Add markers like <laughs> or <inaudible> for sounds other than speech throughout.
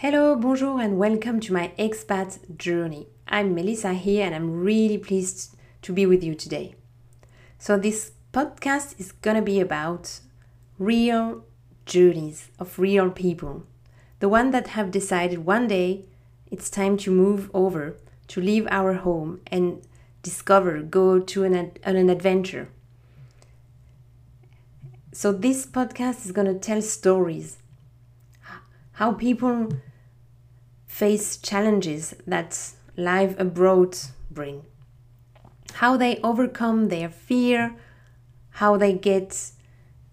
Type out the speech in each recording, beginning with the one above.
Hello, bonjour, and welcome to my expat journey. I'm Melissa here, and I'm really pleased to be with you today. So, this podcast is gonna be about real journeys of real people, the one that have decided one day it's time to move over, to leave our home, and discover, go to an, on an adventure. So, this podcast is gonna tell stories how people face challenges that life abroad bring. How they overcome their fear how they get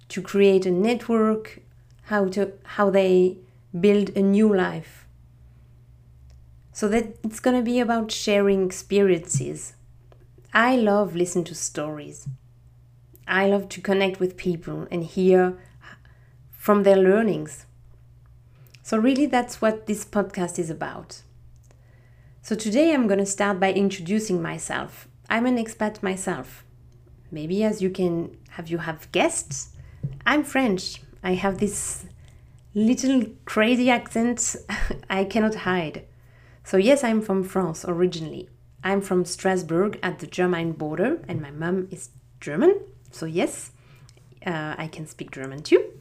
to create a network how to how they build a new life. So that it's going to be about sharing experiences. I love listen to stories. I love to connect with people and hear from their learnings so, really, that's what this podcast is about. So, today I'm going to start by introducing myself. I'm an expat myself. Maybe as you can have you have guests, I'm French. I have this little crazy accent <laughs> I cannot hide. So, yes, I'm from France originally. I'm from Strasbourg at the German border, and my mom is German. So, yes, uh, I can speak German too.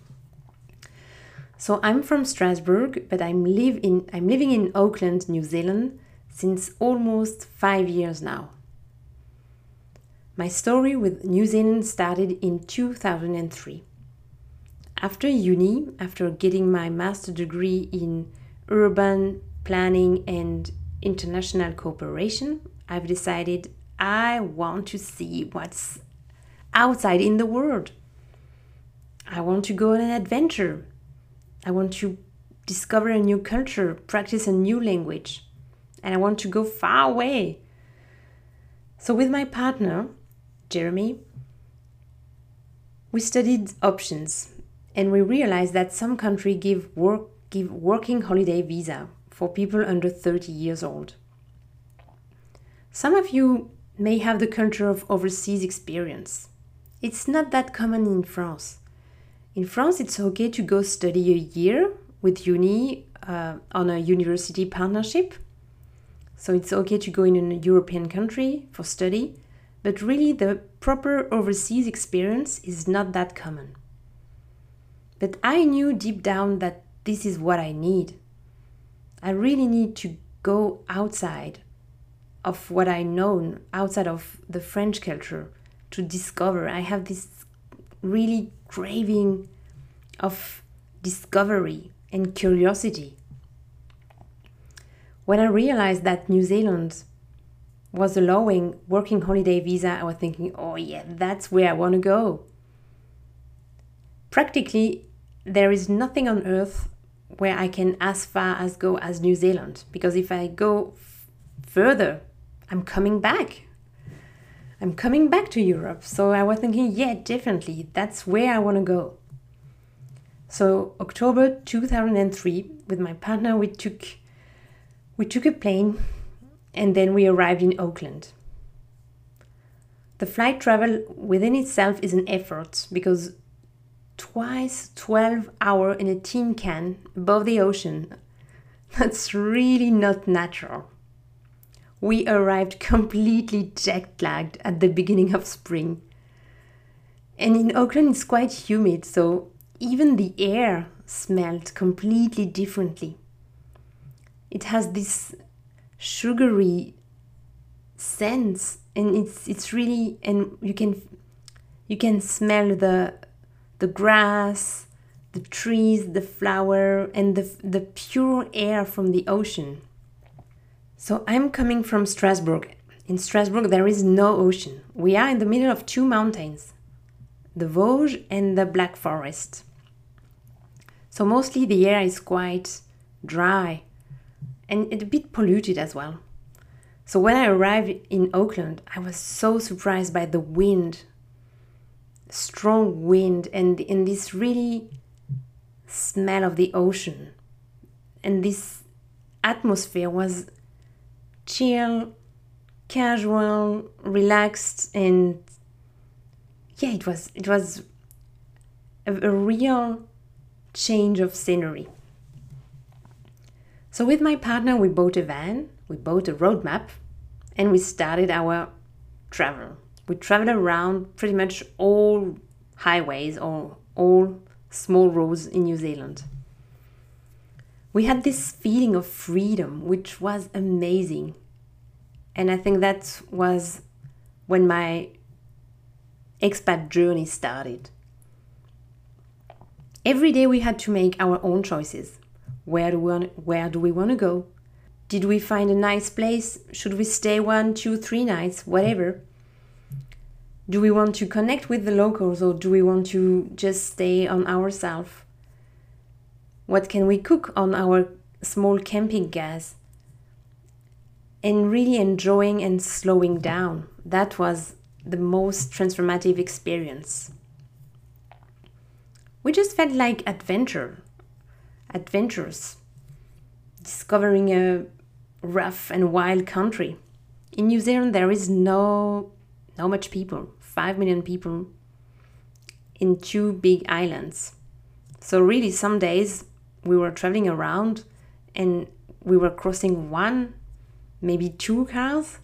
So I'm from Strasbourg, but I'm live in I'm living in Auckland, New Zealand since almost 5 years now. My story with New Zealand started in 2003. After uni, after getting my master degree in urban planning and international cooperation, I've decided I want to see what's outside in the world. I want to go on an adventure. I want to discover a new culture, practice a new language, and I want to go far away. So, with my partner, Jeremy, we studied options and we realized that some countries give work give working holiday visa for people under 30 years old. Some of you may have the culture of overseas experience. It's not that common in France. In France, it's okay to go study a year with uni uh, on a university partnership. So it's okay to go in a European country for study, but really the proper overseas experience is not that common. But I knew deep down that this is what I need. I really need to go outside of what I know, outside of the French culture, to discover. I have this really craving of discovery and curiosity. When I realized that New Zealand was allowing working holiday visa, I was thinking, oh yeah, that's where I want to go. Practically, there is nothing on earth where I can as far as go as New Zealand because if I go further, I'm coming back. I'm coming back to Europe. So I was thinking, yeah, definitely, that's where I want to go. So October 2003, with my partner, we took we took a plane, and then we arrived in Auckland. The flight travel within itself is an effort because twice 12 hour in a tin can above the ocean <laughs> that's really not natural we arrived completely jet lagged at the beginning of spring. And in Auckland, it's quite humid, so even the air smelled completely differently. It has this sugary sense, and it's it's really and you can you can smell the the grass, the trees, the flower, and the the pure air from the ocean. So I'm coming from Strasbourg. In Strasbourg, there is no ocean. We are in the middle of two mountains the Vosges and the Black Forest. So mostly the air is quite dry and a bit polluted as well. So when I arrived in Auckland, I was so surprised by the wind, strong wind, and in this really smell of the ocean. And this atmosphere was chill, casual, relaxed, and yeah, it was it was a, a real change of scenery. So, with my partner, we bought a van, we bought a roadmap, and we started our travel. We traveled around pretty much all highways or all small roads in New Zealand. We had this feeling of freedom, which was amazing. And I think that was when my expat journey started. Every day we had to make our own choices. Where do we want, where do we want to go? Did we find a nice place? Should we stay one, two, three nights? Whatever. Do we want to connect with the locals or do we want to just stay on ourselves? What can we cook on our small camping gas? And really enjoying and slowing down. That was the most transformative experience we just felt like adventure, adventures, discovering a rough and wild country. In New Zealand, there is no, no much people, five million people in two big islands. So really, some days we were traveling around and we were crossing one, maybe two cars,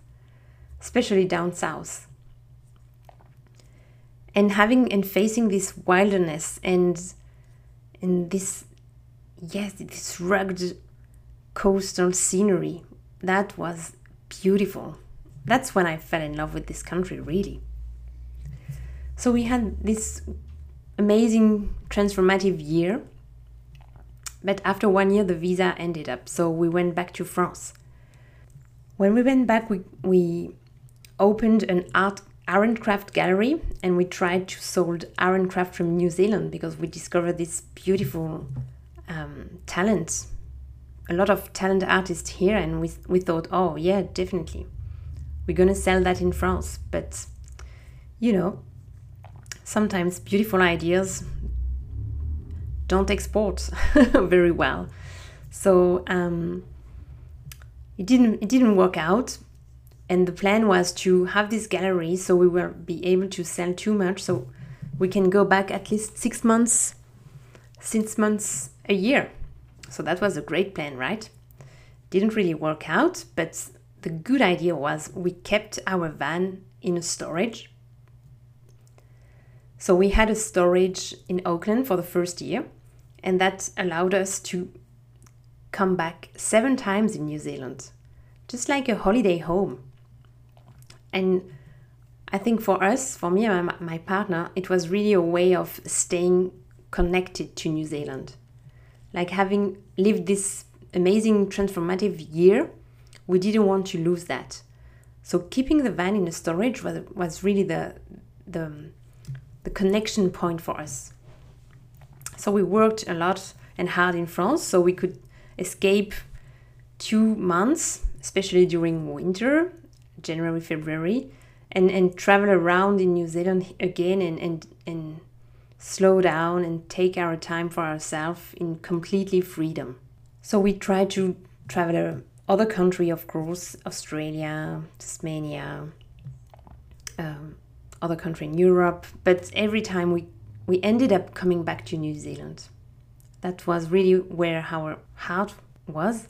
especially down south. And having and facing this wilderness and and this yes this rugged coastal scenery that was beautiful. That's when i fell in love with this country really. So we had this amazing transformative year but after one year the visa ended up so we went back to france. When we went back we, we opened an art and craft Gallery and we tried to sold art and craft from New Zealand because we discovered this beautiful um, talent, a lot of talent artists here, and we we thought, oh yeah, definitely, we're gonna sell that in France. But you know, sometimes beautiful ideas don't export <laughs> very well, so um, it didn't it didn't work out. And the plan was to have this gallery so we will be able to sell too much. So we can go back at least six months six months a year. So that was a great plan right? Didn't really work out but the good idea was we kept our van in a storage. So we had a storage in Auckland for the first year and that allowed us to come back seven times in New Zealand just like a holiday home and I think for us, for me and my, partner, it was really a way of staying connected to New Zealand. Like having lived this amazing transformative year, we didn't want to lose that. So keeping the van in the storage was, was really the, the, the connection point for us. So we worked a lot and hard in France so we could escape two months, especially during winter January, February, and, and travel around in New Zealand again and, and, and slow down and take our time for ourselves in completely freedom. So we try to travel other country, of course, Australia, Tasmania, um, other country in Europe, but every time we, we ended up coming back to New Zealand. That was really where our heart was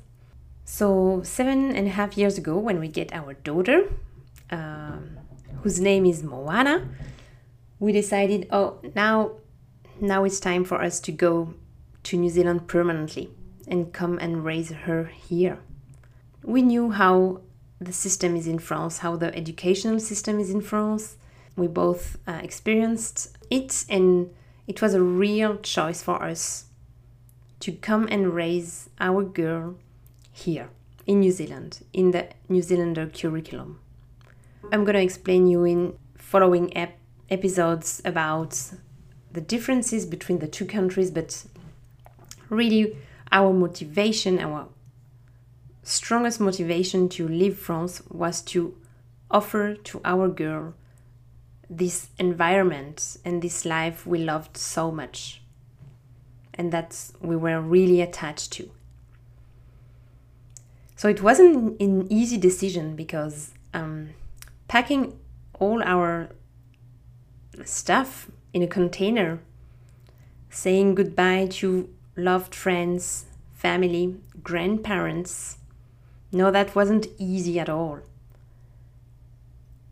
so, seven and a half years ago, when we get our daughter, um, whose name is Moana, we decided, oh, now, now it's time for us to go to New Zealand permanently and come and raise her here. We knew how the system is in France, how the educational system is in France. We both uh, experienced it, and it was a real choice for us to come and raise our girl here in New Zealand, in the New Zealander curriculum. I'm going to explain you in following ep- episodes about the differences between the two countries, but really our motivation, our strongest motivation to leave France was to offer to our girl this environment and this life we loved so much and that we were really attached to. So it wasn't an easy decision because um, packing all our stuff in a container, saying goodbye to loved friends, family, grandparents. No, that wasn't easy at all.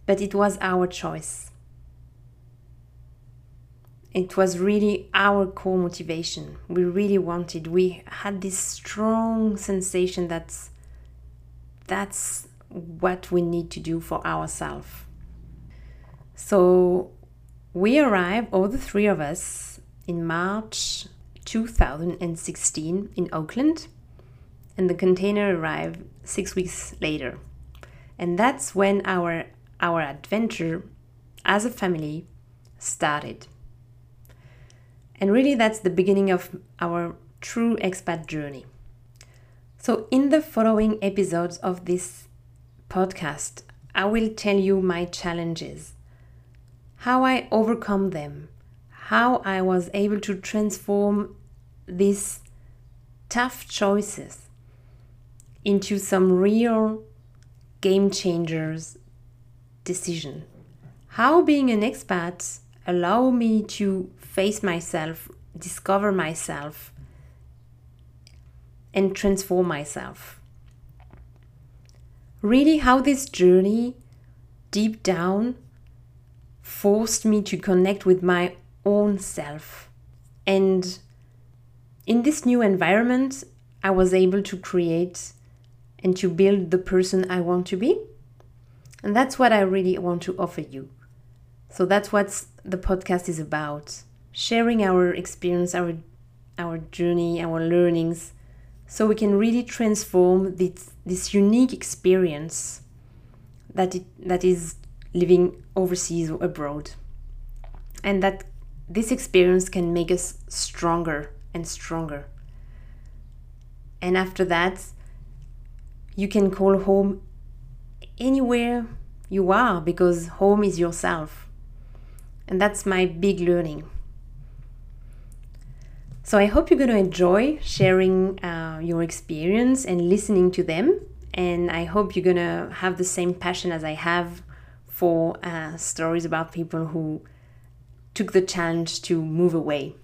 But it was our choice. It was really our core motivation. We really wanted, we had this strong sensation that that's what we need to do for ourselves. So we arrived, all the three of us, in March 2016 in Auckland, and the container arrived six weeks later. And that's when our, our adventure as a family started. And really, that's the beginning of our true expat journey. So, in the following episodes of this podcast, I will tell you my challenges, how I overcome them, how I was able to transform these tough choices into some real game changers decision. How being an expat allow me to face myself, discover myself, and transform myself. Really, how this journey deep down forced me to connect with my own self. And in this new environment, I was able to create and to build the person I want to be. And that's what I really want to offer you. So that's what the podcast is about sharing our experience, our, our journey, our learnings, so we can really transform this, this unique experience that, it, that is living overseas or abroad. And that this experience can make us stronger and stronger. And after that, you can call home anywhere you are because home is yourself. And that's my big learning. So I hope you're going to enjoy sharing uh, your experience and listening to them. And I hope you're going to have the same passion as I have for uh, stories about people who took the challenge to move away.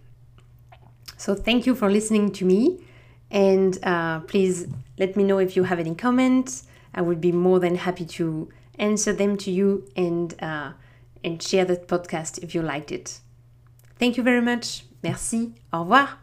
So thank you for listening to me. And uh, please let me know if you have any comments. I would be more than happy to answer them to you and, uh, and share the podcast if you liked it. Thank you very much. Merci. Au revoir.